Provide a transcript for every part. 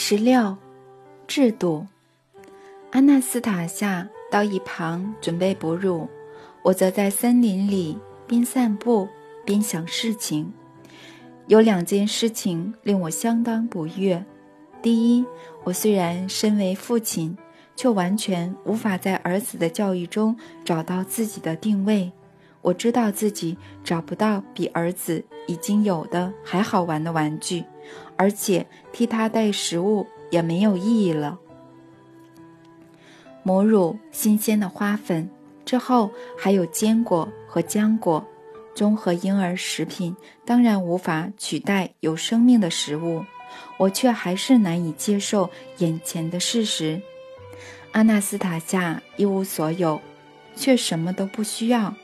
十六，制度。阿纳斯塔夏到一旁准备哺乳，我则在森林里边散步边想事情。有两件事情令我相当不悦。第一，我虽然身为父亲，却完全无法在儿子的教育中找到自己的定位。我知道自己找不到比儿子已经有的还好玩的玩具，而且替他带食物也没有意义了。母乳、新鲜的花粉，之后还有坚果和浆果，综合婴儿食品当然无法取代有生命的食物。我却还是难以接受眼前的事实：阿纳斯塔夏一无所有，却什么都不需要。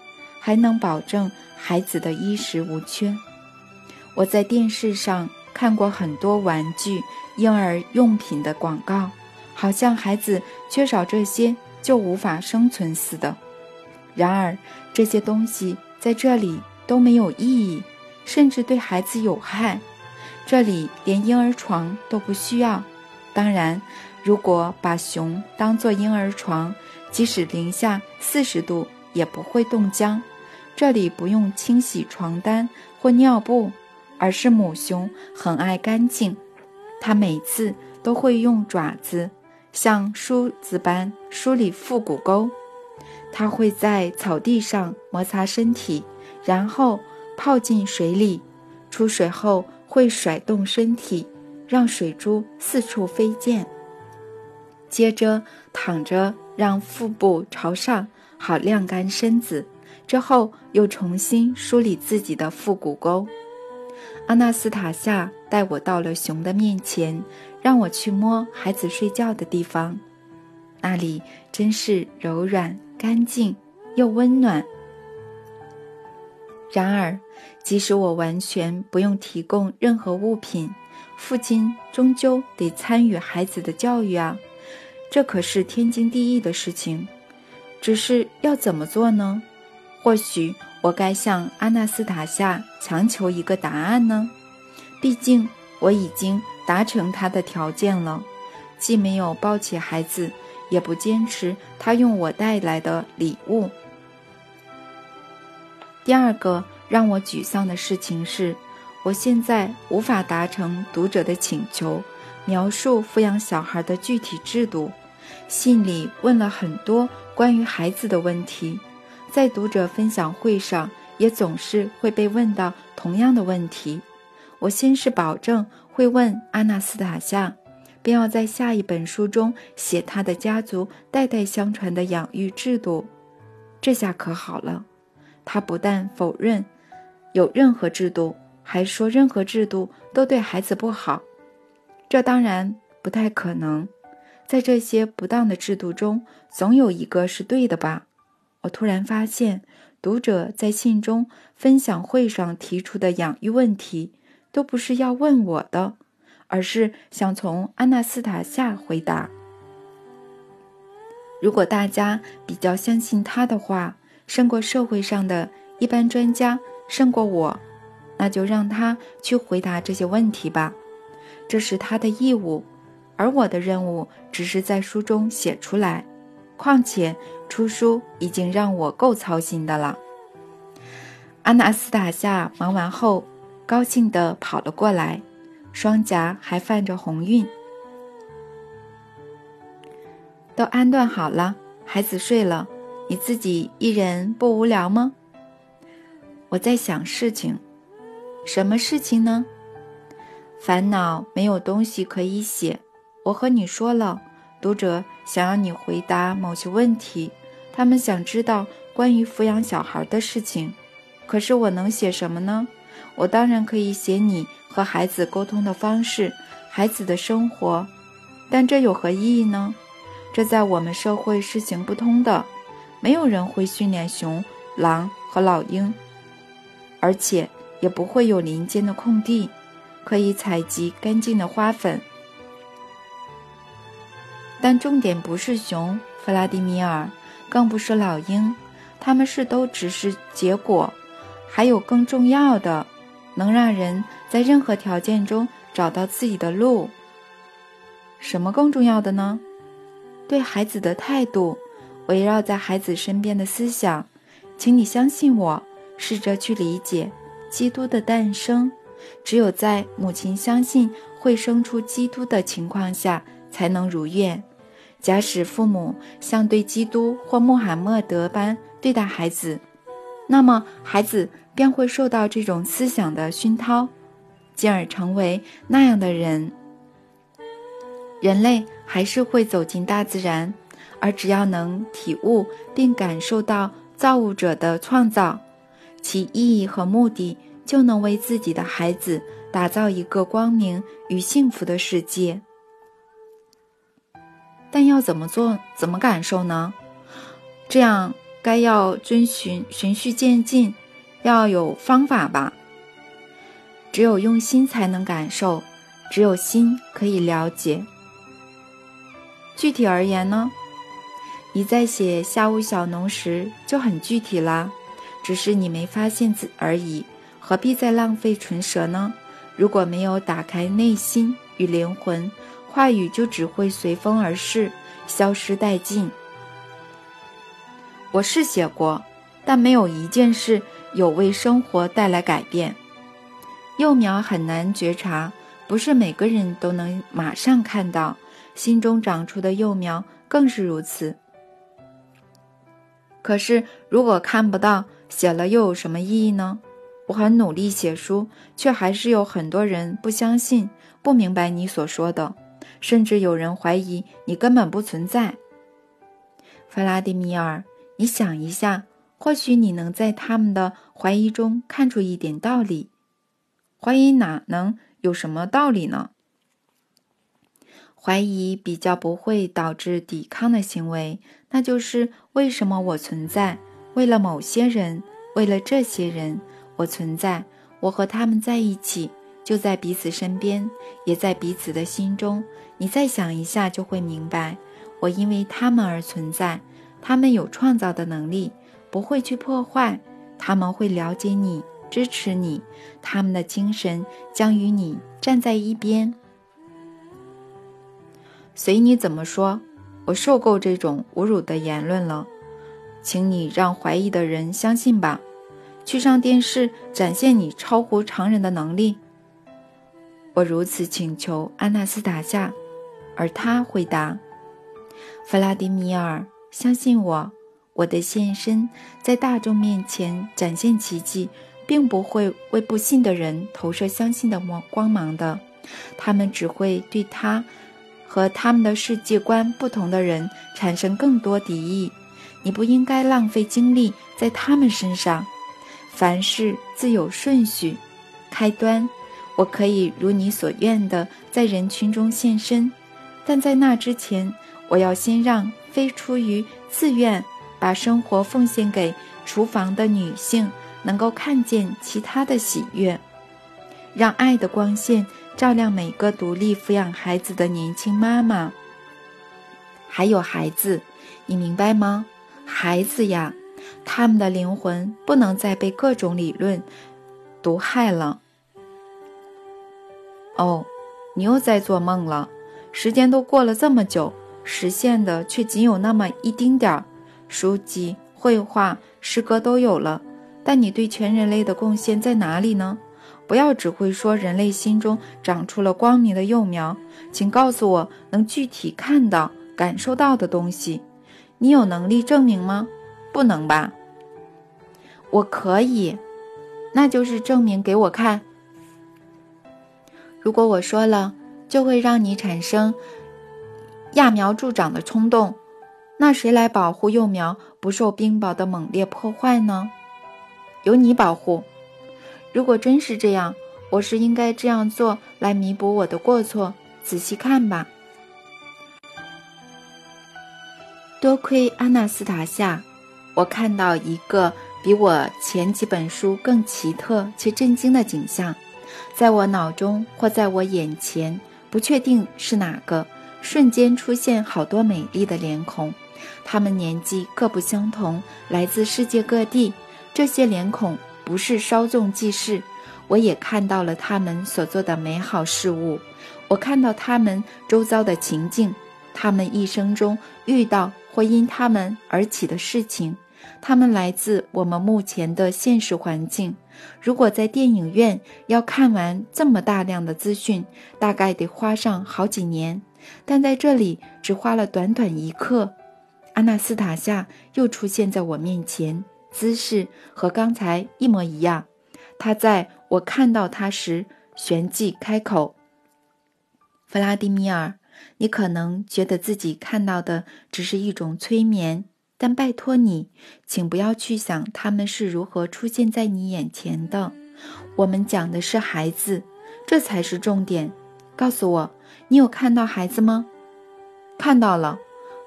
还能保证孩子的衣食无缺。我在电视上看过很多玩具、婴儿用品的广告，好像孩子缺少这些就无法生存似的。然而，这些东西在这里都没有意义，甚至对孩子有害。这里连婴儿床都不需要。当然，如果把熊当作婴儿床，即使零下四十度也不会冻僵。这里不用清洗床单或尿布，而是母熊很爱干净。它每次都会用爪子像梳子般梳理腹股沟。它会在草地上摩擦身体，然后泡进水里。出水后会甩动身体，让水珠四处飞溅。接着躺着，让腹部朝上，好晾干身子。之后又重新梳理自己的腹股沟。阿纳斯塔夏带我到了熊的面前，让我去摸孩子睡觉的地方，那里真是柔软、干净又温暖。然而，即使我完全不用提供任何物品，父亲终究得参与孩子的教育啊，这可是天经地义的事情。只是要怎么做呢？或许我该向阿纳斯塔夏强求一个答案呢？毕竟我已经达成他的条件了，既没有抱起孩子，也不坚持他用我带来的礼物。第二个让我沮丧的事情是，我现在无法达成读者的请求，描述抚养小孩的具体制度。信里问了很多关于孩子的问题。在读者分享会上，也总是会被问到同样的问题。我先是保证会问阿纳斯塔夏，便要在下一本书中写他的家族代代相传的养育制度。这下可好了，他不但否认有任何制度，还说任何制度都对孩子不好。这当然不太可能，在这些不当的制度中，总有一个是对的吧？我突然发现，读者在信中分享会上提出的养育问题，都不是要问我的，而是想从安娜斯塔夏回答。如果大家比较相信他的话，胜过社会上的一般专家，胜过我，那就让他去回答这些问题吧，这是他的义务，而我的任务只是在书中写出来。况且出书已经让我够操心的了。阿纳斯塔夏忙完后，高兴地跑了过来，双颊还泛着红晕。都安顿好了，孩子睡了，你自己一人不无聊吗？我在想事情，什么事情呢？烦恼没有东西可以写，我和你说了。读者想要你回答某些问题，他们想知道关于抚养小孩的事情。可是我能写什么呢？我当然可以写你和孩子沟通的方式，孩子的生活，但这有何意义呢？这在我们社会是行不通的。没有人会训练熊、狼和老鹰，而且也不会有林间的空地，可以采集干净的花粉。但重点不是熊，弗拉迪米尔，更不是老鹰，他们是都只是结果，还有更重要的，能让人在任何条件中找到自己的路。什么更重要的呢？对孩子的态度，围绕在孩子身边的思想，请你相信我，试着去理解基督的诞生。只有在母亲相信会生出基督的情况下，才能如愿。假使父母像对基督或穆罕默德般对待孩子，那么孩子便会受到这种思想的熏陶，进而成为那样的人。人类还是会走进大自然，而只要能体悟并感受到造物者的创造，其意义和目的，就能为自己的孩子打造一个光明与幸福的世界。但要怎么做，怎么感受呢？这样该要遵循循序渐进，要有方法吧。只有用心才能感受，只有心可以了解。具体而言呢，你在写《下午小农》时就很具体啦，只是你没发现自而已。何必再浪费唇舌呢？如果没有打开内心与灵魂，话语就只会随风而逝，消失殆尽。我是写过，但没有一件事有为生活带来改变。幼苗很难觉察，不是每个人都能马上看到。心中长出的幼苗更是如此。可是，如果看不到，写了又有什么意义呢？我很努力写书，却还是有很多人不相信、不明白你所说的，甚至有人怀疑你根本不存在。弗拉迪米尔，你想一下，或许你能在他们的怀疑中看出一点道理。怀疑哪能有什么道理呢？怀疑比较不会导致抵抗的行为，那就是为什么我存在？为了某些人，为了这些人，我存在。我和他们在一起，就在彼此身边，也在彼此的心中。你再想一下，就会明白，我因为他们而存在。他们有创造的能力，不会去破坏。他们会了解你，支持你。他们的精神将与你站在一边。随你怎么说，我受够这种侮辱的言论了，请你让怀疑的人相信吧，去上电视展现你超乎常人的能力。我如此请求安娜斯塔夏，而他回答：“弗拉迪米尔，相信我，我的现身在大众面前展现奇迹，并不会为不信的人投射相信的光光芒的，他们只会对他。”和他们的世界观不同的人产生更多敌意，你不应该浪费精力在他们身上。凡事自有顺序，开端，我可以如你所愿的在人群中现身，但在那之前，我要先让非出于自愿把生活奉献给厨房的女性能够看见其他的喜悦，让爱的光线。照亮每个独立抚养孩子的年轻妈妈，还有孩子，你明白吗？孩子呀，他们的灵魂不能再被各种理论毒害了。哦，你又在做梦了。时间都过了这么久，实现的却仅有那么一丁点儿。书籍、绘画、诗歌都有了，但你对全人类的贡献在哪里呢？不要只会说人类心中长出了光明的幼苗，请告诉我能具体看到、感受到的东西。你有能力证明吗？不能吧。我可以，那就是证明给我看。如果我说了，就会让你产生揠苗助长的冲动，那谁来保护幼苗不受冰雹的猛烈破坏呢？由你保护。如果真是这样，我是应该这样做来弥补我的过错。仔细看吧，多亏阿纳斯塔夏，我看到一个比我前几本书更奇特且震惊的景象，在我脑中或在我眼前，不确定是哪个，瞬间出现好多美丽的脸孔，他们年纪各不相同，来自世界各地，这些脸孔。不是稍纵即逝，我也看到了他们所做的美好事物。我看到他们周遭的情境，他们一生中遇到或因他们而起的事情，他们来自我们目前的现实环境。如果在电影院要看完这么大量的资讯，大概得花上好几年，但在这里只花了短短一刻。阿纳斯塔夏又出现在我面前，姿势和刚才一模一样。他在我看到他时旋即开口：“弗拉迪米尔，你可能觉得自己看到的只是一种催眠，但拜托你，请不要去想他们是如何出现在你眼前的。我们讲的是孩子，这才是重点。告诉我，你有看到孩子吗？看到了。”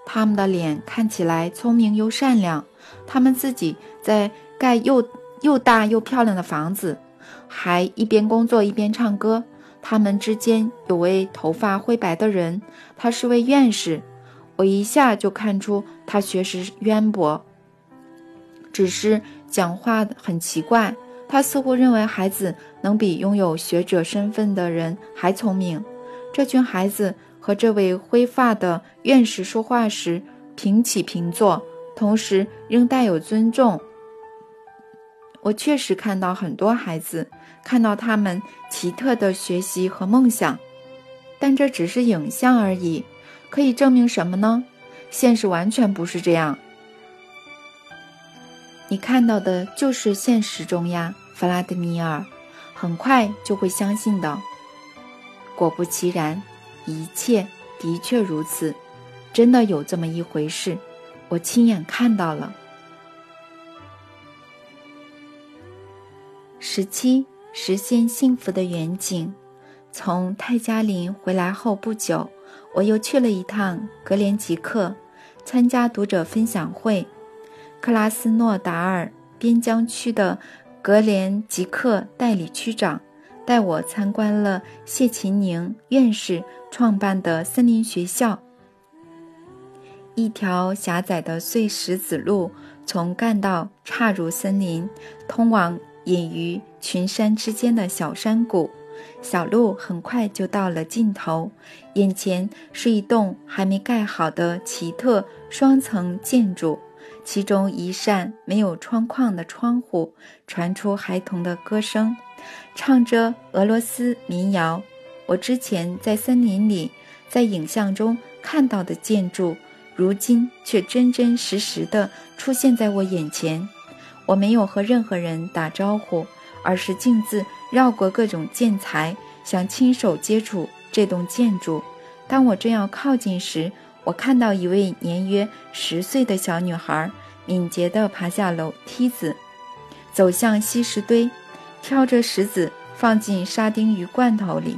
他们的脸看起来聪明又善良，他们自己在盖又又大又漂亮的房子，还一边工作一边唱歌。他们之间有位头发灰白的人，他是位院士，我一下就看出他学识渊博，只是讲话很奇怪。他似乎认为孩子能比拥有学者身份的人还聪明。这群孩子。和这位灰发的院士说话时平起平坐，同时仍带有尊重。我确实看到很多孩子，看到他们奇特的学习和梦想，但这只是影像而已。可以证明什么呢？现实完全不是这样。你看到的就是现实中呀，弗拉德米尔，很快就会相信的。果不其然。一切的确如此，真的有这么一回事，我亲眼看到了。十七，实现幸福的远景。从泰加林回来后不久，我又去了一趟格连吉克，参加读者分享会。克拉斯诺达尔边疆区的格连吉克代理区长。带我参观了谢秦宁院士创办的森林学校。一条狭窄的碎石子路从干道岔入森林，通往隐于群山之间的小山谷。小路很快就到了尽头，眼前是一栋还没盖好的奇特双层建筑，其中一扇没有窗框的窗户传出孩童的歌声。唱着俄罗斯民谣，我之前在森林里，在影像中看到的建筑，如今却真真实实的出现在我眼前。我没有和任何人打招呼，而是径自绕过各种建材，想亲手接触这栋建筑。当我正要靠近时，我看到一位年约十岁的小女孩敏捷地爬下楼梯子，走向稀石堆。挑着石子放进沙丁鱼罐头里。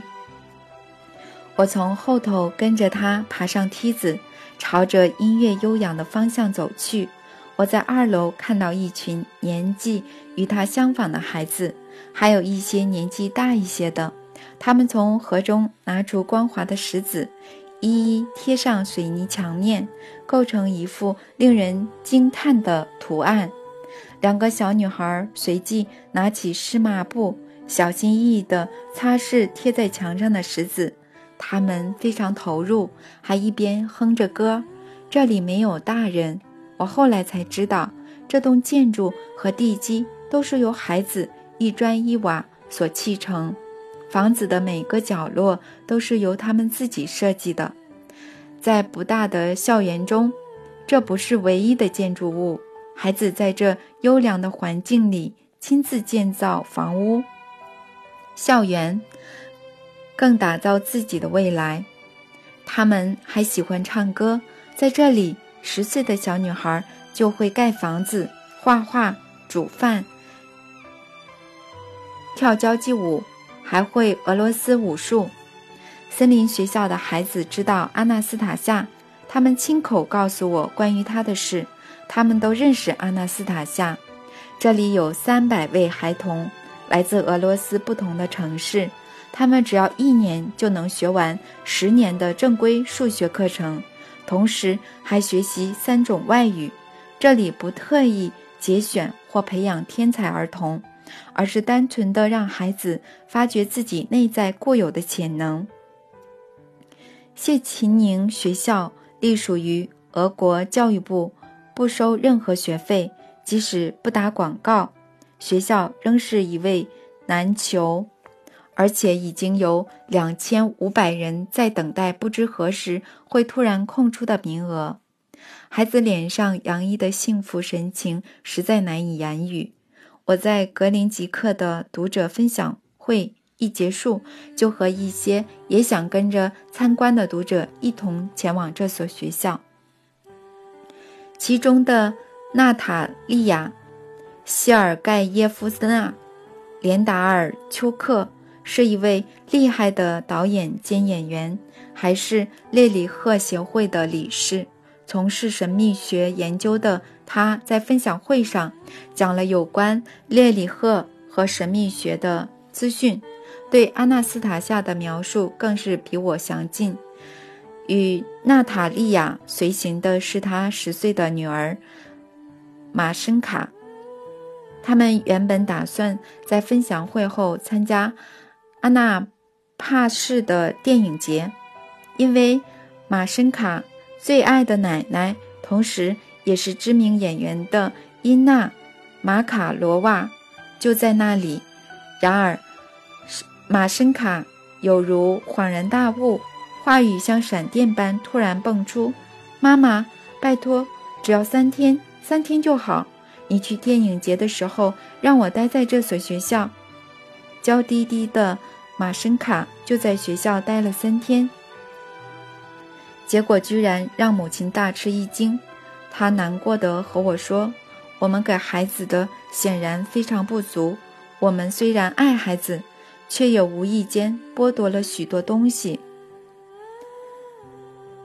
我从后头跟着他爬上梯子，朝着音乐悠扬的方向走去。我在二楼看到一群年纪与他相仿的孩子，还有一些年纪大一些的。他们从河中拿出光滑的石子，一一贴上水泥墙面，构成一幅令人惊叹的图案。两个小女孩随即拿起湿抹布，小心翼翼地擦拭贴在墙上的石子。她们非常投入，还一边哼着歌。这里没有大人。我后来才知道，这栋建筑和地基都是由孩子一砖一瓦所砌成，房子的每个角落都是由他们自己设计的。在不大的校园中，这不是唯一的建筑物。孩子在这优良的环境里亲自建造房屋、校园，更打造自己的未来。他们还喜欢唱歌，在这里，十岁的小女孩就会盖房子、画画、煮饭、跳交际舞，还会俄罗斯武术。森林学校的孩子知道阿纳斯塔夏，他们亲口告诉我关于他的事。他们都认识阿纳斯塔夏。这里有三百位孩童，来自俄罗斯不同的城市。他们只要一年就能学完十年的正规数学课程，同时还学习三种外语。这里不特意节选或培养天才儿童，而是单纯的让孩子发掘自己内在固有的潜能。谢秦宁学校隶属于俄国教育部，不收任何学费，即使不打广告，学校仍是一位难求，而且已经有两千五百人在等待，不知何时会突然空出的名额。孩子脸上洋溢的幸福神情实在难以言语。我在格林吉克的读者分享会。一结束，就和一些也想跟着参观的读者一同前往这所学校。其中的娜塔莉亚·希尔盖耶夫斯娜·连达尔丘克是一位厉害的导演兼演员，还是列里赫协会的理事。从事神秘学研究的他，在分享会上讲了有关列里赫和神秘学的资讯。对阿纳斯塔夏的描述更是比我详尽。与娜塔莉亚随行的是他十岁的女儿马申卡。他们原本打算在分享会后参加阿纳帕市的电影节，因为马申卡最爱的奶奶，同时也是知名演员的伊娜马卡罗娃就在那里。然而。马申卡有如恍然大悟，话语像闪电般突然蹦出：“妈妈，拜托，只要三天，三天就好。你去电影节的时候，让我待在这所学校。”娇滴滴的马申卡就在学校待了三天，结果居然让母亲大吃一惊。她难过的和我说：“我们给孩子的显然非常不足。我们虽然爱孩子。”却也无意间剥夺了许多东西。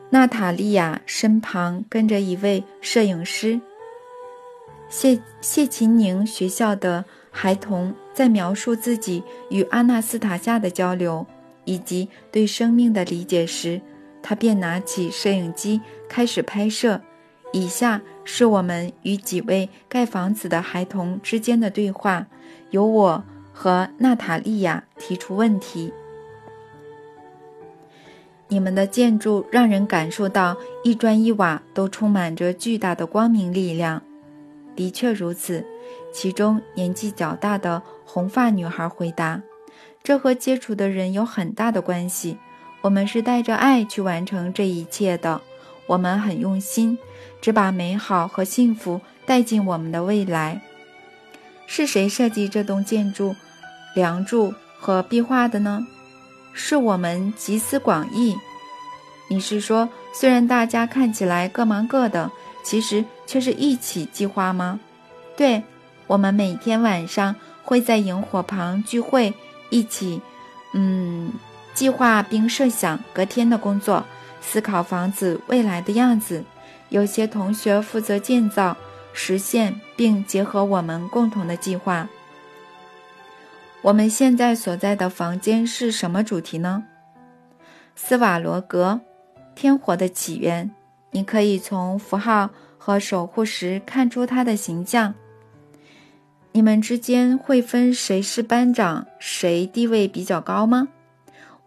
娜塔莉亚身旁跟着一位摄影师。谢谢秦宁学校的孩童在描述自己与阿纳斯塔夏的交流以及对生命的理解时，他便拿起摄影机开始拍摄。以下是我们与几位盖房子的孩童之间的对话，由我。和娜塔莉亚提出问题：“你们的建筑让人感受到一砖一瓦都充满着巨大的光明力量。”的确如此，其中年纪较大的红发女孩回答：“这和接触的人有很大的关系。我们是带着爱去完成这一切的。我们很用心，只把美好和幸福带进我们的未来。”是谁设计这栋建筑、梁柱和壁画的呢？是我们集思广益。你是说，虽然大家看起来各忙各的，其实却是一起计划吗？对，我们每天晚上会在萤火旁聚会，一起，嗯，计划并设想隔天的工作，思考房子未来的样子。有些同学负责建造。实现并结合我们共同的计划。我们现在所在的房间是什么主题呢？斯瓦罗格，天火的起源。你可以从符号和守护石看出它的形象。你们之间会分谁是班长，谁地位比较高吗？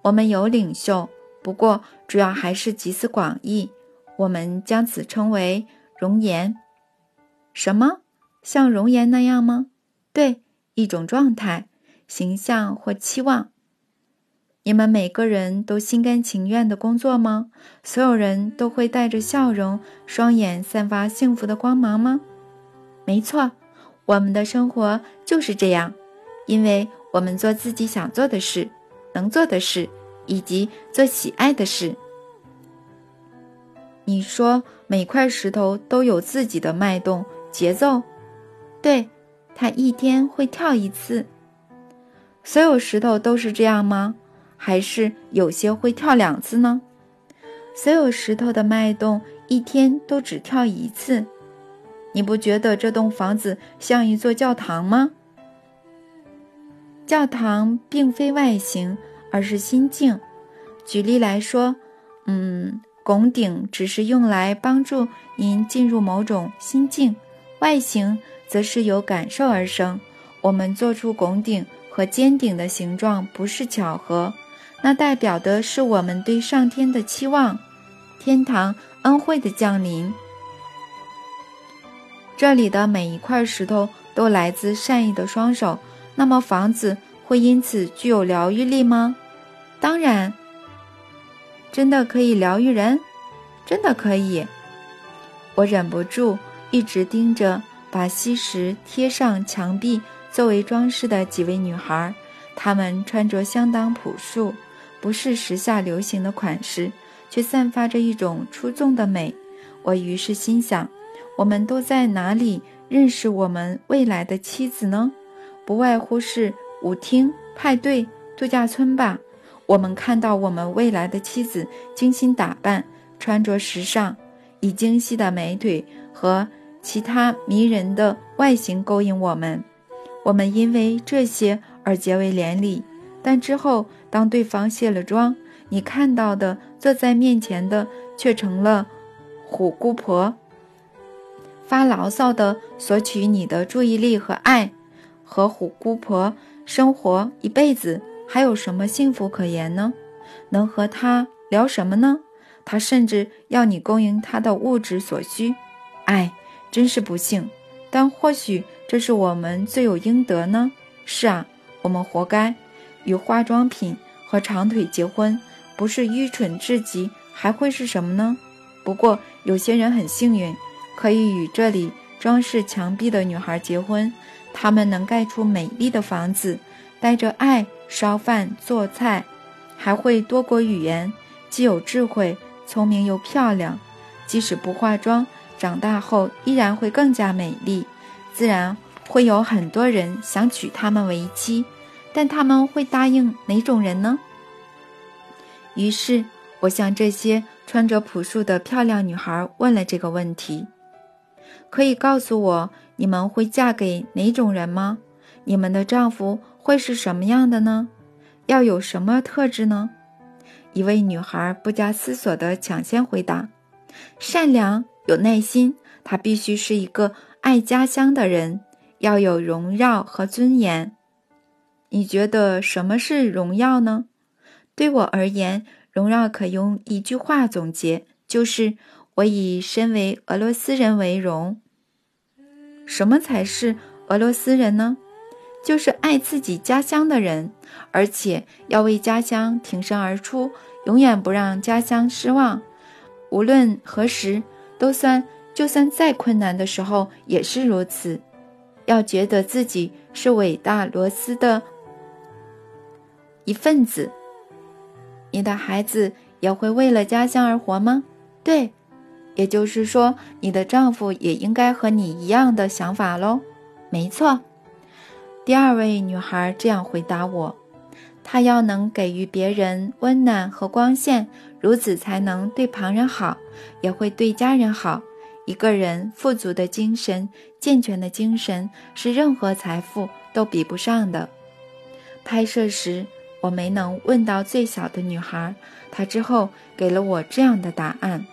我们有领袖，不过主要还是集思广益。我们将此称为容颜。什么？像容颜那样吗？对，一种状态、形象或期望。你们每个人都心甘情愿的工作吗？所有人都会带着笑容，双眼散发幸福的光芒吗？没错，我们的生活就是这样，因为我们做自己想做的事、能做的事，以及做喜爱的事。你说每块石头都有自己的脉动。节奏，对，它一天会跳一次。所有石头都是这样吗？还是有些会跳两次呢？所有石头的脉动一天都只跳一次。你不觉得这栋房子像一座教堂吗？教堂并非外形，而是心境。举例来说，嗯，拱顶只是用来帮助您进入某种心境。外形则是由感受而生。我们做出拱顶和尖顶的形状不是巧合，那代表的是我们对上天的期望，天堂恩惠的降临。这里的每一块石头都来自善意的双手，那么房子会因此具有疗愈力吗？当然，真的可以疗愈人，真的可以。我忍不住一直盯着把锡石贴上墙壁作为装饰的几位女孩，她们穿着相当朴素，不是时下流行的款式，却散发着一种出众的美。我于是心想。我们都在哪里认识我们未来的妻子呢？不外乎是舞厅、派对、度假村吧。我们看到我们未来的妻子精心打扮，穿着时尚，以精细的美腿和其他迷人的外形勾引我们。我们因为这些而结为连理，但之后当对方卸了妆，你看到的坐在面前的却成了虎姑婆。发牢骚的索取你的注意力和爱，和虎姑婆生活一辈子，还有什么幸福可言呢？能和他聊什么呢？他甚至要你供应他的物质所需，哎，真是不幸。但或许这是我们罪有应得呢？是啊，我们活该。与化妆品和长腿结婚，不是愚蠢至极，还会是什么呢？不过有些人很幸运。可以与这里装饰墙壁的女孩结婚，她们能盖出美丽的房子，带着爱烧饭做菜，还会多国语言，既有智慧、聪明又漂亮。即使不化妆，长大后依然会更加美丽。自然会有很多人想娶她们为妻，但他们会答应哪种人呢？于是，我向这些穿着朴素的漂亮女孩问了这个问题。可以告诉我你们会嫁给哪种人吗？你们的丈夫会是什么样的呢？要有什么特质呢？一位女孩不加思索地抢先回答：“善良、有耐心，他必须是一个爱家乡的人，要有荣耀和尊严。”你觉得什么是荣耀呢？对我而言，荣耀可用一句话总结，就是。我以身为俄罗斯人为荣。什么才是俄罗斯人呢？就是爱自己家乡的人，而且要为家乡挺身而出，永远不让家乡失望。无论何时，都算就算再困难的时候也是如此。要觉得自己是伟大罗斯的一份子。你的孩子也会为了家乡而活吗？对。也就是说，你的丈夫也应该和你一样的想法喽。没错，第二位女孩这样回答我：她要能给予别人温暖和光线，如此才能对旁人好，也会对家人好。一个人富足的精神、健全的精神，是任何财富都比不上的。拍摄时，我没能问到最小的女孩，她之后给了我这样的答案。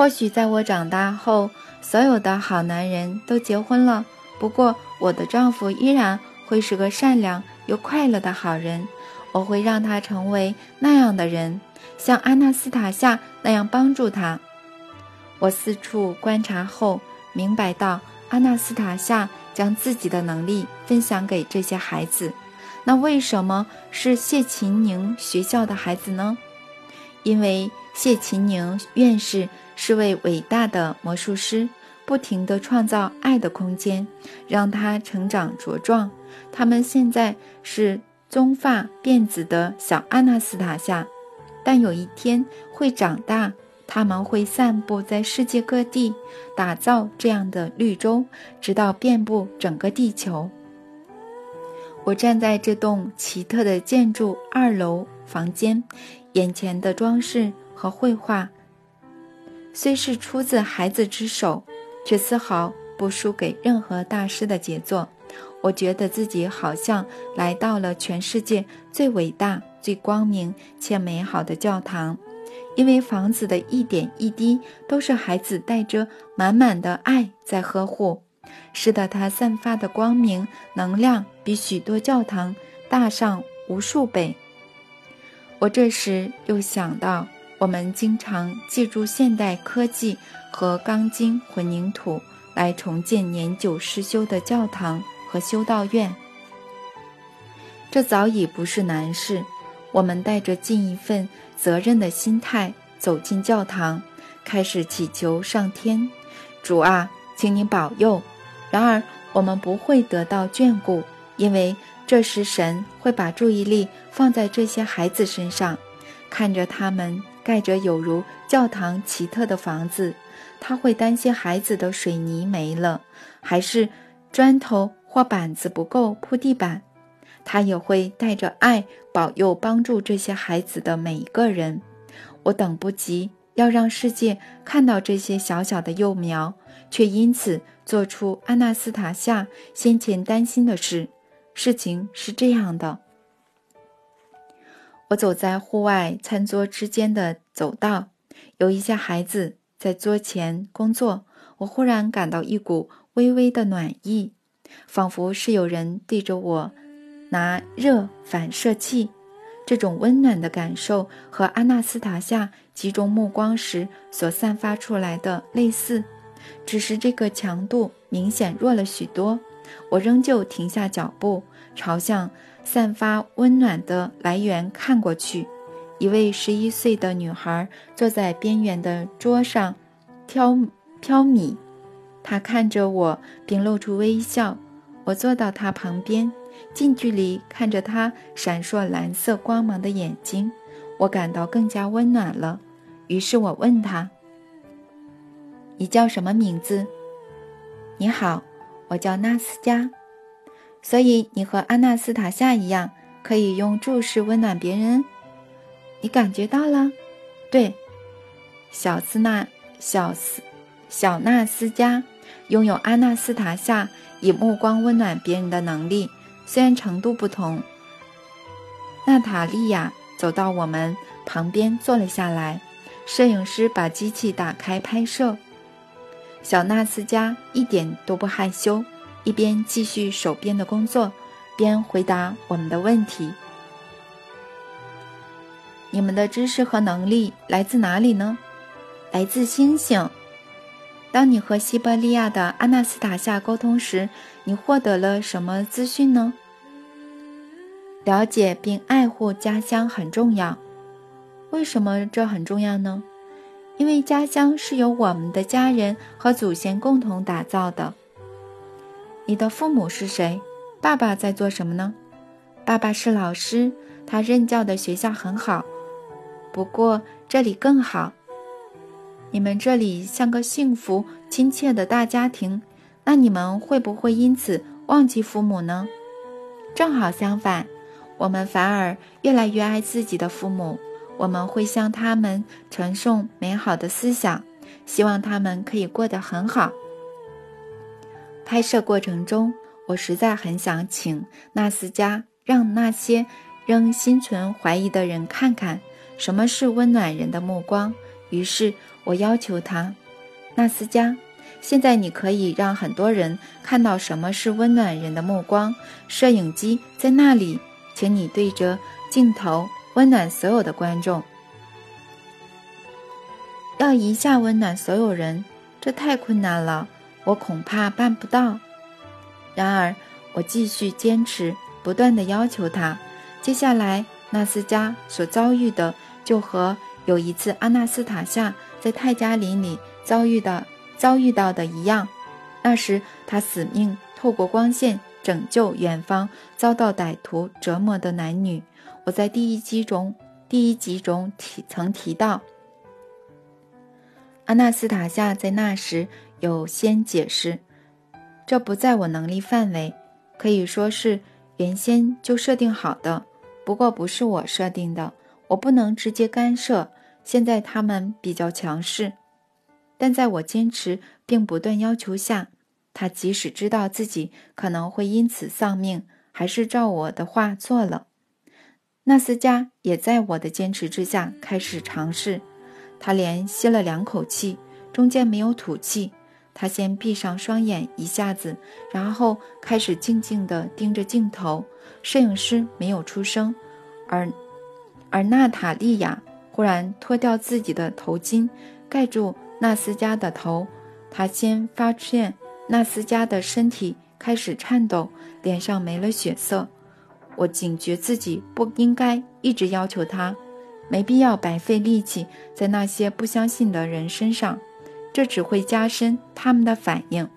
或许在我长大后，所有的好男人都结婚了。不过，我的丈夫依然会是个善良又快乐的好人。我会让他成为那样的人，像阿纳斯塔夏那样帮助他。我四处观察后，明白到阿纳斯塔夏将自己的能力分享给这些孩子。那为什么是谢琴宁学校的孩子呢？因为谢琴宁院士。是位伟大的魔术师，不停地创造爱的空间，让他成长茁壮。他们现在是棕发辫子的小阿纳斯塔夏，但有一天会长大，他们会散布在世界各地，打造这样的绿洲，直到遍布整个地球。我站在这栋奇特的建筑二楼房间，眼前的装饰和绘画。虽是出自孩子之手，却丝毫不输给任何大师的杰作。我觉得自己好像来到了全世界最伟大、最光明且美好的教堂，因为房子的一点一滴都是孩子带着满满的爱在呵护，使得它散发的光明能量比许多教堂大上无数倍。我这时又想到，我们经常借助现代科技和钢筋混凝土来重建年久失修的教堂和修道院，这早已不是难事。我们带着尽一份责任的心态走进教堂，开始祈求上天：“主啊，请你保佑。”然而，我们不会得到眷顾，因为这时神会把注意力放在这些孩子身上，看着他们盖着有如教堂奇特的房子。他会担心孩子的水泥没了，还是砖头或板子不够铺地板。他也会带着爱保佑帮助这些孩子的每一个人。我等不及要让世界看到这些小小的幼苗，却因此。做出阿纳斯塔夏先前担心的事。事情是这样的：我走在户外餐桌之间的走道，有一些孩子在桌前工作。我忽然感到一股微微的暖意，仿佛是有人对着我拿热反射器。这种温暖的感受和阿纳斯塔夏集中目光时所散发出来的类似。只是这个强度明显弱了许多，我仍旧停下脚步，朝向散发温暖的来源看过去。一位十一岁的女孩坐在边缘的桌上，挑挑米。她看着我，并露出微笑。我坐到她旁边，近距离看着她闪烁蓝色光芒的眼睛，我感到更加温暖了。于是我问她。你叫什么名字？你好，我叫纳斯加。所以你和阿纳斯塔夏一样，可以用注视温暖别人。你感觉到了？对，小斯纳小斯小纳斯加拥有阿纳斯塔夏以目光温暖别人的能力，虽然程度不同。娜塔莉亚走到我们旁边坐了下来，摄影师把机器打开拍摄。小纳斯加一点都不害羞，一边继续手边的工作，边回答我们的问题。你们的知识和能力来自哪里呢？来自星星。当你和西伯利亚的阿纳斯塔夏沟通时，你获得了什么资讯呢？了解并爱护家乡很重要。为什么这很重要呢？因为家乡是由我们的家人和祖先共同打造的。你的父母是谁？爸爸在做什么呢？爸爸是老师，他任教的学校很好，不过这里更好。你们这里像个幸福亲切的大家庭，那你们会不会因此忘记父母呢？正好相反，我们反而越来越爱自己的父母。我们会向他们传送美好的思想，希望他们可以过得很好。拍摄过程中，我实在很想请纳斯加让那些仍心存怀疑的人看看什么是温暖人的目光。于是我要求他：“纳斯加，现在你可以让很多人看到什么是温暖人的目光。摄影机在那里，请你对着镜头。”温暖所有的观众，要一下温暖所有人，这太困难了，我恐怕办不到。然而，我继续坚持，不断的要求他。接下来，纳斯加所遭遇的，就和有一次阿纳斯塔夏在泰加林里遭遇的遭遇到的一样。那时，他死命透过光线拯救远方遭到歹徒折磨的男女。我在第一集中，第一集中提曾提到，阿纳斯塔夏在那时有先解释，这不在我能力范围，可以说是原先就设定好的，不过不是我设定的，我不能直接干涉。现在他们比较强势，但在我坚持并不断要求下，他即使知道自己可能会因此丧命，还是照我的话做了。纳斯加也在我的坚持之下开始尝试。他连吸了两口气，中间没有吐气。他先闭上双眼一下子，然后开始静静地盯着镜头。摄影师没有出声，而而娜塔莉亚忽然脱掉自己的头巾，盖住纳斯加的头。她先发现纳斯加的身体开始颤抖，脸上没了血色。我警觉自己不应该一直要求他，没必要白费力气在那些不相信的人身上，这只会加深他们的反应。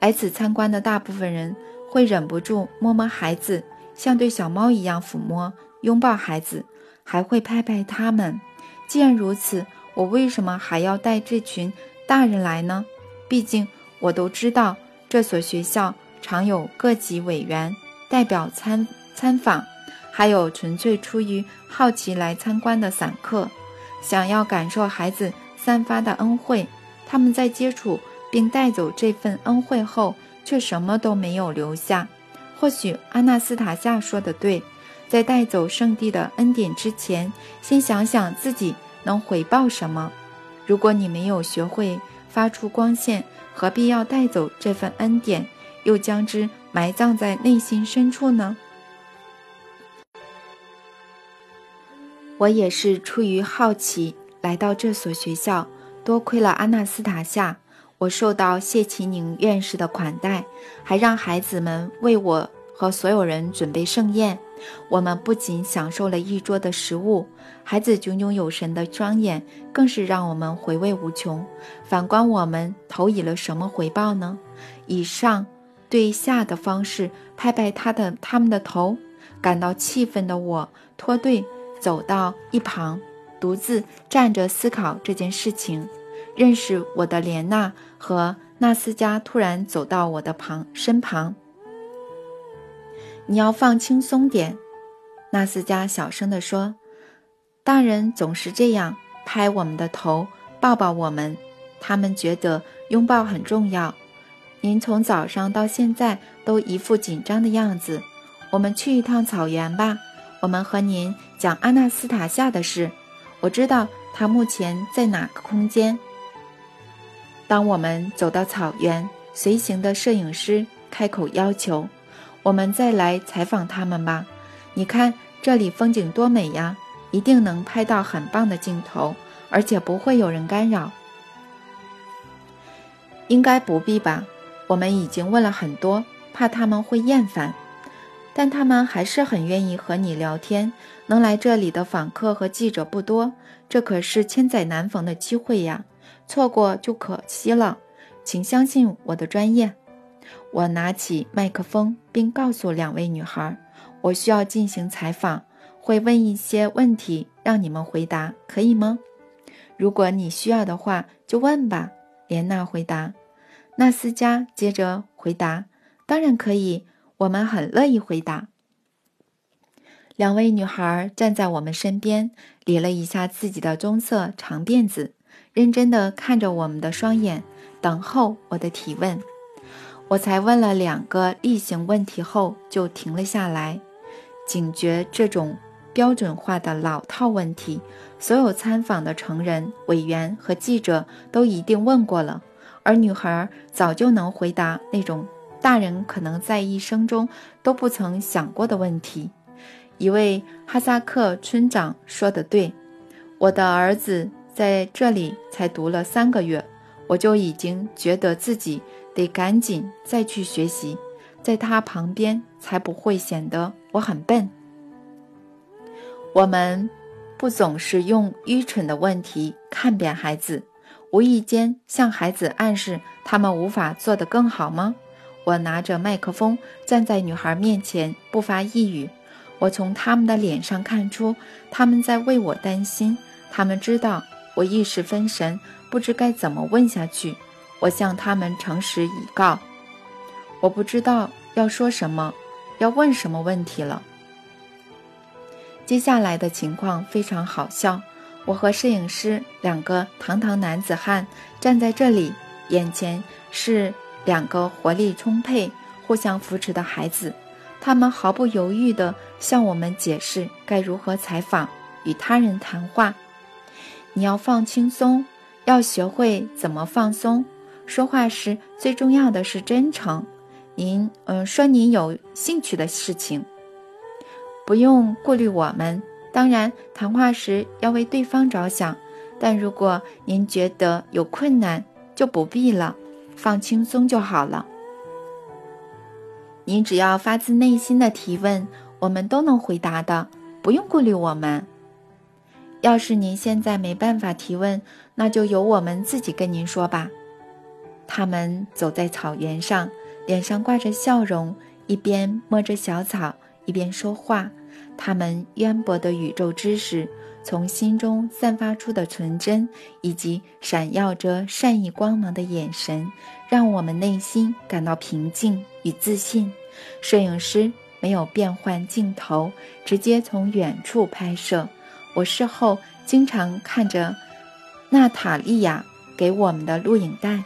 来此参观的大部分人会忍不住摸摸孩子，像对小猫一样抚摸、拥抱孩子，还会拍拍他们。既然如此，我为什么还要带这群大人来呢？毕竟我都知道，这所学校常有各级委员。代表参参访，还有纯粹出于好奇来参观的散客，想要感受孩子散发的恩惠。他们在接触并带走这份恩惠后，却什么都没有留下。或许阿纳斯塔夏说的对，在带走圣地的恩典之前，先想想自己能回报什么。如果你没有学会发出光线，何必要带走这份恩典，又将之？埋葬在内心深处呢？我也是出于好奇来到这所学校，多亏了阿纳斯塔夏，我受到谢奇宁院士的款待，还让孩子们为我和所有人准备盛宴。我们不仅享受了一桌的食物，孩子炯炯有神的双眼更是让我们回味无穷。反观我们投以了什么回报呢？以上。对下的方式拍拍他的他们的头，感到气愤的我脱队走到一旁，独自站着思考这件事情。认识我的莲娜和纳斯加突然走到我的旁身旁。你要放轻松点，纳斯加小声地说：“大人总是这样拍我们的头，抱抱我们，他们觉得拥抱很重要。”您从早上到现在都一副紧张的样子。我们去一趟草原吧。我们和您讲阿纳斯塔夏的事。我知道他目前在哪个空间。当我们走到草原，随行的摄影师开口要求：“我们再来采访他们吧。你看这里风景多美呀，一定能拍到很棒的镜头，而且不会有人干扰。”应该不必吧。我们已经问了很多，怕他们会厌烦，但他们还是很愿意和你聊天。能来这里的访客和记者不多，这可是千载难逢的机会呀，错过就可惜了。请相信我的专业。我拿起麦克风，并告诉两位女孩：“我需要进行采访，会问一些问题，让你们回答，可以吗？”如果你需要的话，就问吧。”莲娜回答。纳斯佳接着回答：“当然可以，我们很乐意回答。”两位女孩站在我们身边，理了一下自己的棕色长辫子，认真地看着我们的双眼，等候我的提问。我才问了两个例行问题后，就停了下来，警觉这种标准化的老套问题，所有参访的成人、委员和记者都一定问过了。而女孩早就能回答那种大人可能在一生中都不曾想过的问题。一位哈萨克村长说的对：“我的儿子在这里才读了三个月，我就已经觉得自己得赶紧再去学习，在他旁边才不会显得我很笨。”我们不总是用愚蠢的问题看扁孩子。无意间向孩子暗示他们无法做得更好吗？我拿着麦克风站在女孩面前，不发一语。我从他们的脸上看出，他们在为我担心。他们知道我一时分神，不知该怎么问下去。我向他们诚实以告：我不知道要说什么，要问什么问题了。接下来的情况非常好笑。我和摄影师两个堂堂男子汉站在这里，眼前是两个活力充沛、互相扶持的孩子，他们毫不犹豫地向我们解释该如何采访、与他人谈话。你要放轻松，要学会怎么放松。说话时最重要的是真诚。您，嗯，说您有兴趣的事情。不用顾虑我们。当然，谈话时要为对方着想。但如果您觉得有困难，就不必了，放轻松就好了。您只要发自内心的提问，我们都能回答的，不用顾虑我们。要是您现在没办法提问，那就由我们自己跟您说吧。他们走在草原上，脸上挂着笑容，一边摸着小草，一边说话。他们渊博的宇宙知识。从心中散发出的纯真，以及闪耀着善意光芒的眼神，让我们内心感到平静与自信。摄影师没有变换镜头，直接从远处拍摄。我事后经常看着娜塔莉亚给我们的录影带，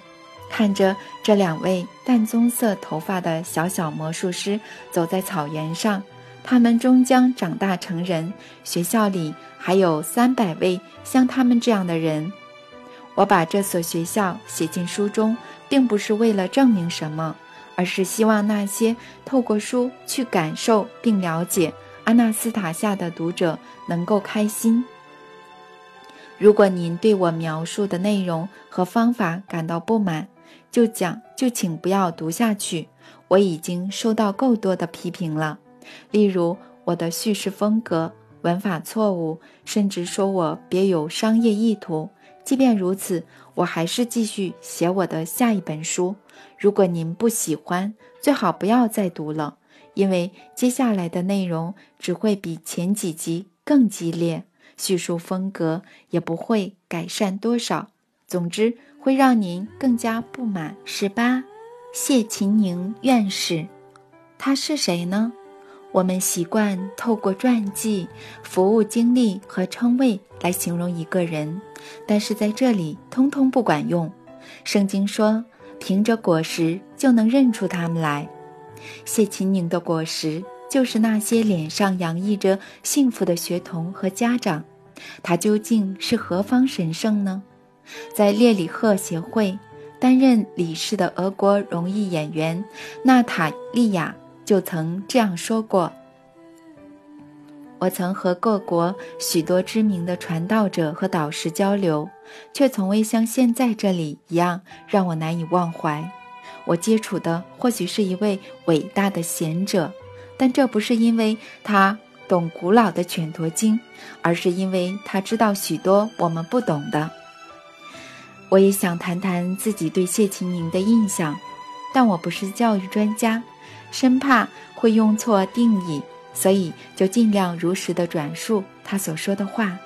看着这两位淡棕色头发的小小魔术师走在草原上。他们终将长大成人。学校里还有三百位像他们这样的人。我把这所学校写进书中，并不是为了证明什么，而是希望那些透过书去感受并了解阿纳斯塔夏的读者能够开心。如果您对我描述的内容和方法感到不满，就讲就请不要读下去。我已经收到够多的批评了。例如，我的叙事风格、文法错误，甚至说我别有商业意图。即便如此，我还是继续写我的下一本书。如果您不喜欢，最好不要再读了，因为接下来的内容只会比前几集更激烈，叙述风格也不会改善多少。总之，会让您更加不满。十八，谢秦宁院士，他是谁呢？我们习惯透过传记、服务经历和称谓来形容一个人，但是在这里通通不管用。圣经说：“凭着果实就能认出他们来。”谢秦宁的果实就是那些脸上洋溢着幸福的学童和家长。他究竟是何方神圣呢？在列里赫协会担任理事的俄国荣誉演员娜塔莉亚。就曾这样说过：“我曾和各国许多知名的传道者和导师交流，却从未像现在这里一样让我难以忘怀。我接触的或许是一位伟大的贤者，但这不是因为他懂古老的《犬陀经》，而是因为他知道许多我们不懂的。我也想谈谈自己对谢秦宁的印象，但我不是教育专家。”生怕会用错定义，所以就尽量如实的转述他所说的话。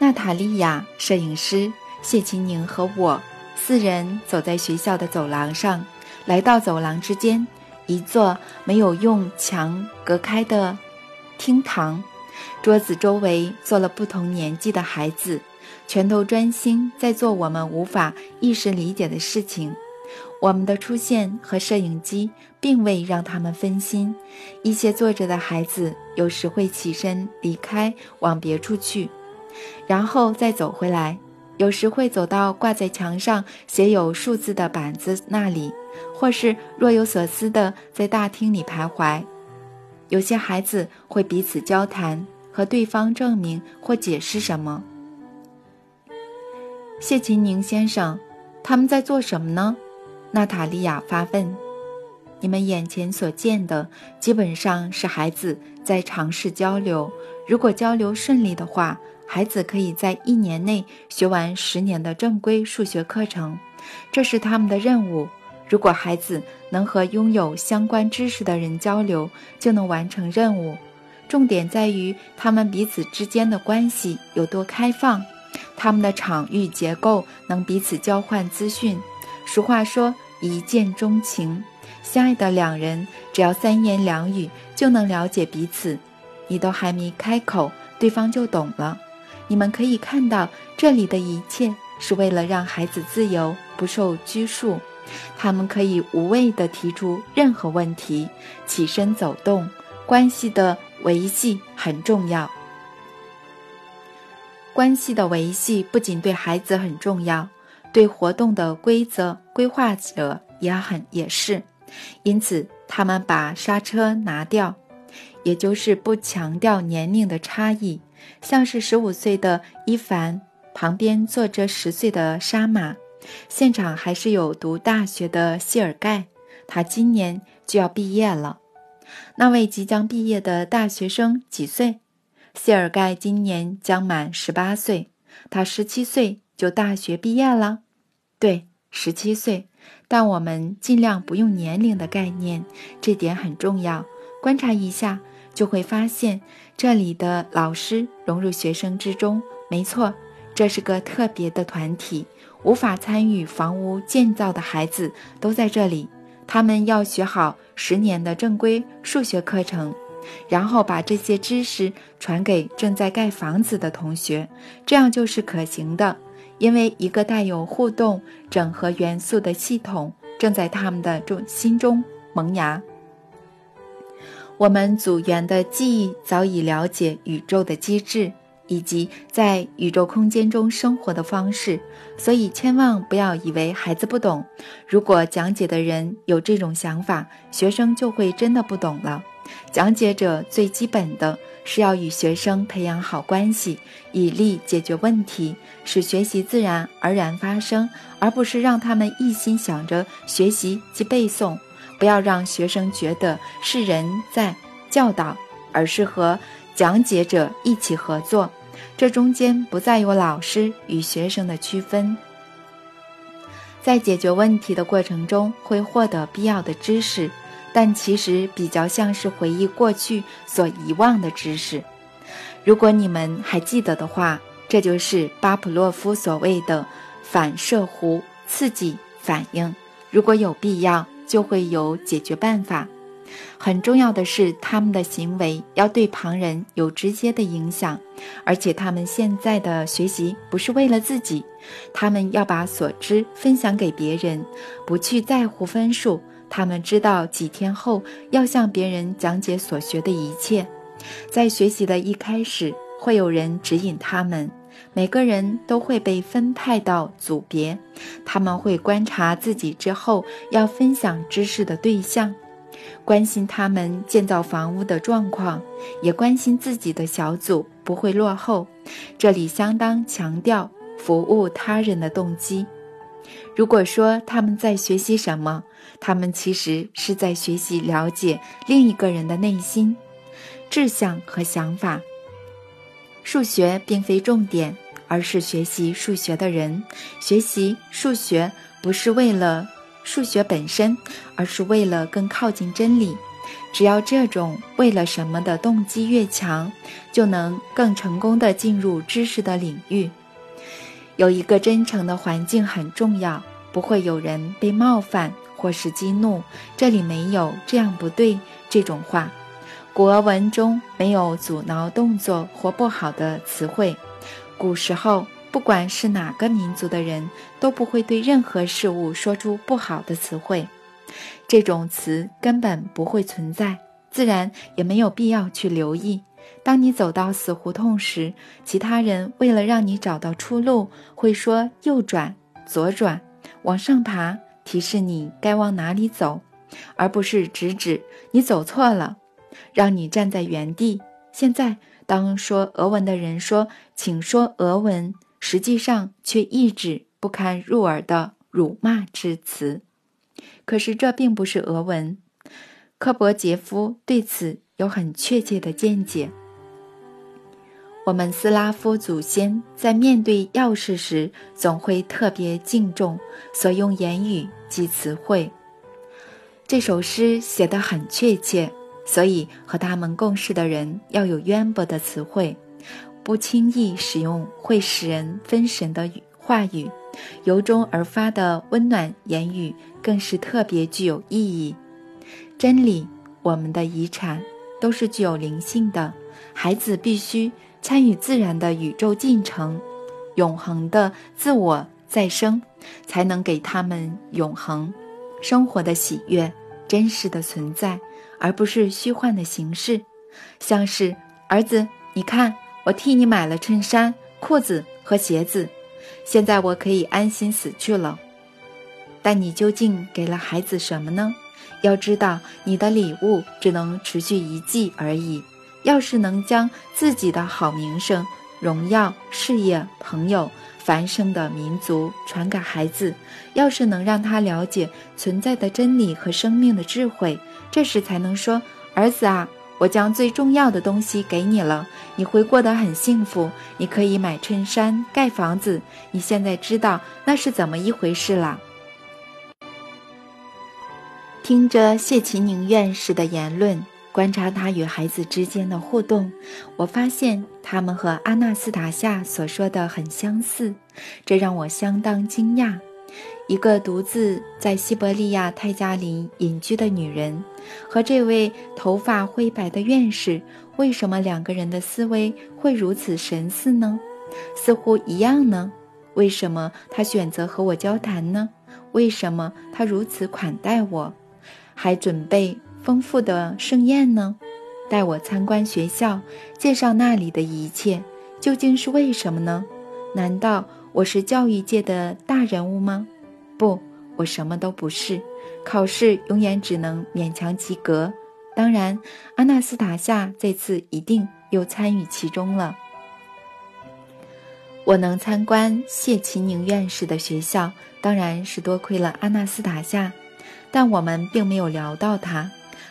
娜塔莉亚、摄影师谢琴宁和我四人走在学校的走廊上，来到走廊之间一座没有用墙隔开的厅堂，桌子周围坐了不同年纪的孩子，全都专心在做我们无法一时理解的事情。我们的出现和摄影机并未让他们分心。一些坐着的孩子有时会起身离开，往别处去，然后再走回来；有时会走到挂在墙上写有数字的板子那里，或是若有所思地在大厅里徘徊。有些孩子会彼此交谈，和对方证明或解释什么。谢琴宁先生，他们在做什么呢？娜塔莉亚发问：“你们眼前所见的，基本上是孩子在尝试交流。如果交流顺利的话，孩子可以在一年内学完十年的正规数学课程，这是他们的任务。如果孩子能和拥有相关知识的人交流，就能完成任务。重点在于他们彼此之间的关系有多开放，他们的场域结构能彼此交换资讯。”俗话说一见钟情，相爱的两人只要三言两语就能了解彼此。你都还没开口，对方就懂了。你们可以看到，这里的一切是为了让孩子自由，不受拘束。他们可以无畏地提出任何问题，起身走动。关系的维系很重要。关系的维系不仅对孩子很重要。对活动的规则规划者也很也是，因此他们把刹车拿掉，也就是不强调年龄的差异。像是十五岁的伊凡旁边坐着十岁的沙马，现场还是有读大学的谢尔盖，他今年就要毕业了。那位即将毕业的大学生几岁？谢尔盖今年将满十八岁，他十七岁就大学毕业了。对，十七岁。但我们尽量不用年龄的概念，这点很重要。观察一下，就会发现这里的老师融入学生之中。没错，这是个特别的团体。无法参与房屋建造的孩子都在这里，他们要学好十年的正规数学课程，然后把这些知识传给正在盖房子的同学，这样就是可行的。因为一个带有互动整合元素的系统正在他们的中心中萌芽。我们组员的记忆早已了解宇宙的机制以及在宇宙空间中生活的方式，所以千万不要以为孩子不懂。如果讲解的人有这种想法，学生就会真的不懂了。讲解者最基本的是要与学生培养好关系，以利解决问题，使学习自然而然发生，而不是让他们一心想着学习及背诵。不要让学生觉得是人在教导，而是和讲解者一起合作，这中间不再有老师与学生的区分。在解决问题的过程中，会获得必要的知识。但其实比较像是回忆过去所遗忘的知识。如果你们还记得的话，这就是巴甫洛夫所谓的反射弧刺激反应。如果有必要，就会有解决办法。很重要的是，他们的行为要对旁人有直接的影响，而且他们现在的学习不是为了自己，他们要把所知分享给别人，不去在乎分数。他们知道几天后要向别人讲解所学的一切，在学习的一开始会有人指引他们，每个人都会被分派到组别，他们会观察自己之后要分享知识的对象，关心他们建造房屋的状况，也关心自己的小组不会落后。这里相当强调服务他人的动机。如果说他们在学习什么？他们其实是在学习了解另一个人的内心、志向和想法。数学并非重点，而是学习数学的人。学习数学不是为了数学本身，而是为了更靠近真理。只要这种为了什么的动机越强，就能更成功地进入知识的领域。有一个真诚的环境很重要，不会有人被冒犯。或是激怒，这里没有这样不对这种话。古俄文中没有阻挠动作或不好的词汇。古时候，不管是哪个民族的人，都不会对任何事物说出不好的词汇。这种词根本不会存在，自然也没有必要去留意。当你走到死胡同时，其他人为了让你找到出路，会说右转、左转、往上爬。提示你该往哪里走，而不是直指你走错了，让你站在原地。现在，当说俄文的人说“请说俄文”，实际上却一指不堪入耳的辱骂之词。可是这并不是俄文。科博杰夫对此有很确切的见解。我们斯拉夫祖先在面对要事时，总会特别敬重所用言语及词汇。这首诗写得很确切，所以和他们共事的人要有渊博的词汇，不轻易使用会使人分神的语话语。由衷而发的温暖言语更是特别具有意义。真理，我们的遗产，都是具有灵性的。孩子必须。参与自然的宇宙进程，永恒的自我再生，才能给他们永恒生活的喜悦、真实的存在，而不是虚幻的形式。像是儿子，你看，我替你买了衬衫、裤子和鞋子，现在我可以安心死去了。但你究竟给了孩子什么呢？要知道，你的礼物只能持续一季而已。要是能将自己的好名声、荣耀、事业、朋友、繁盛的民族传给孩子，要是能让他了解存在的真理和生命的智慧，这时才能说：“儿子啊，我将最重要的东西给你了，你会过得很幸福。你可以买衬衫、盖房子。你现在知道那是怎么一回事了。”听着谢其宁院士的言论，观察他与孩子之间的互动，我发现他们和阿纳斯塔夏所说的很相似，这让我相当惊讶。一个独自在西伯利亚泰加林隐居的女人，和这位头发灰白的院士，为什么两个人的思维会如此神似呢？似乎一样呢？为什么他选择和我交谈呢？为什么他如此款待我？还准备丰富的盛宴呢，带我参观学校，介绍那里的一切，究竟是为什么呢？难道我是教育界的大人物吗？不，我什么都不是。考试永远只能勉强及格。当然，阿纳斯塔夏这次一定又参与其中了。我能参观谢奇宁院士的学校，当然是多亏了阿纳斯塔夏。但我们并没有聊到他，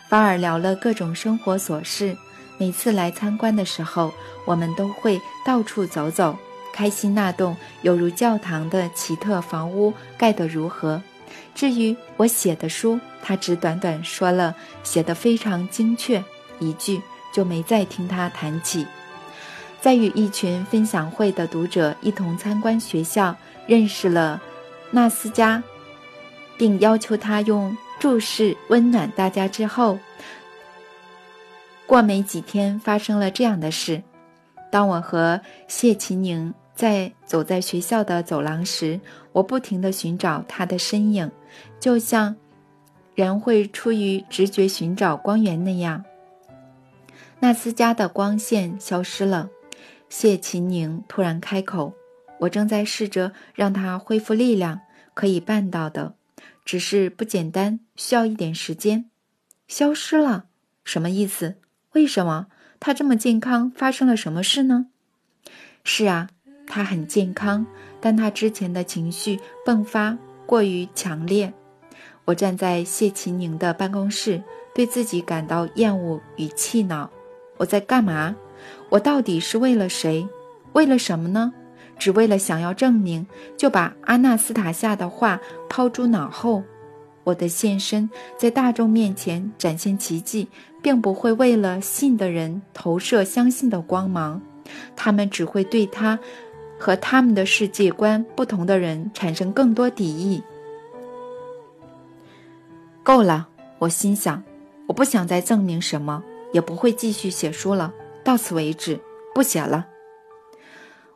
反而聊了各种生活琐事。每次来参观的时候，我们都会到处走走，开心那栋犹如教堂的奇特房屋盖得如何。至于我写的书，他只短短说了写得非常精确一句，就没再听他谈起。在与一群分享会的读者一同参观学校，认识了纳斯加。并要求他用注视温暖大家之后，过没几天发生了这样的事：当我和谢奇宁在走在学校的走廊时，我不停地寻找他的身影，就像人会出于直觉寻找光源那样。纳斯加的光线消失了。谢奇宁突然开口：“我正在试着让他恢复力量，可以办到的。”只是不简单，需要一点时间。消失了，什么意思？为什么他这么健康？发生了什么事呢？是啊，他很健康，但他之前的情绪迸发过于强烈。我站在谢奇宁的办公室，对自己感到厌恶与气恼。我在干嘛？我到底是为了谁？为了什么呢？只为了想要证明，就把阿纳斯塔夏的话抛诸脑后。我的现身在大众面前展现奇迹，并不会为了信的人投射相信的光芒，他们只会对他和他们的世界观不同的人产生更多敌意。够了，我心想，我不想再证明什么，也不会继续写书了，到此为止，不写了。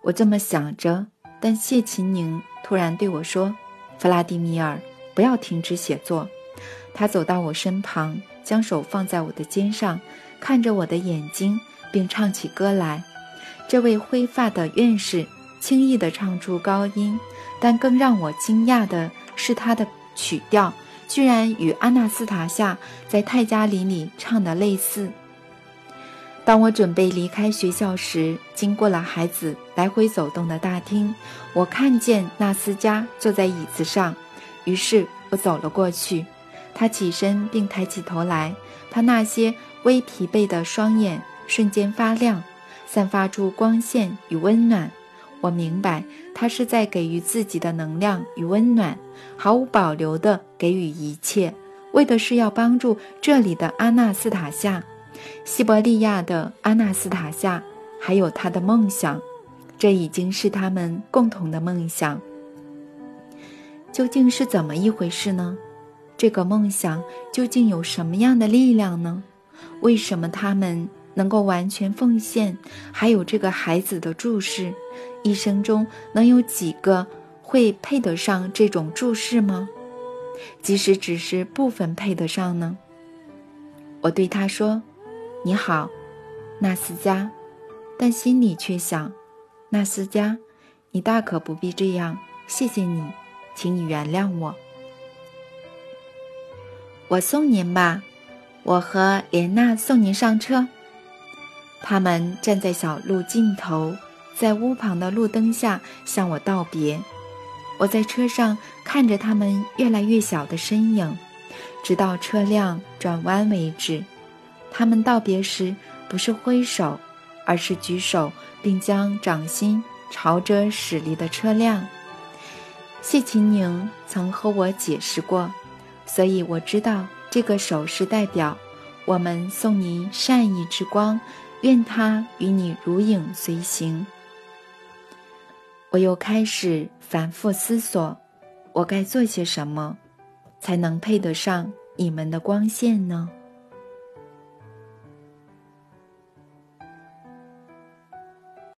我这么想着，但谢琴宁突然对我说：“弗拉迪米尔，不要停止写作。”他走到我身旁，将手放在我的肩上，看着我的眼睛，并唱起歌来。这位灰发的院士轻易地唱出高音，但更让我惊讶的是，他的曲调居然与阿纳斯塔夏在泰加林里唱的类似。当我准备离开学校时，经过了孩子来回走动的大厅，我看见纳斯加坐在椅子上，于是我走了过去。他起身并抬起头来，他那些微疲惫的双眼瞬间发亮，散发出光线与温暖。我明白，他是在给予自己的能量与温暖，毫无保留地给予一切，为的是要帮助这里的阿纳斯塔夏。西伯利亚的阿纳斯塔夏，还有他的梦想，这已经是他们共同的梦想。究竟是怎么一回事呢？这个梦想究竟有什么样的力量呢？为什么他们能够完全奉献？还有这个孩子的注视，一生中能有几个会配得上这种注视吗？即使只是部分配得上呢？我对他说。你好，纳斯加，但心里却想：纳斯加，你大可不必这样。谢谢你，请你原谅我。我送您吧，我和莲娜送您上车。他们站在小路尽头，在屋旁的路灯下向我道别。我在车上看着他们越来越小的身影，直到车辆转弯为止。他们道别时不是挥手，而是举手，并将掌心朝着驶离的车辆。谢琴宁曾和我解释过，所以我知道这个手势代表我们送您善意之光，愿它与你如影随形。我又开始反复思索，我该做些什么，才能配得上你们的光线呢？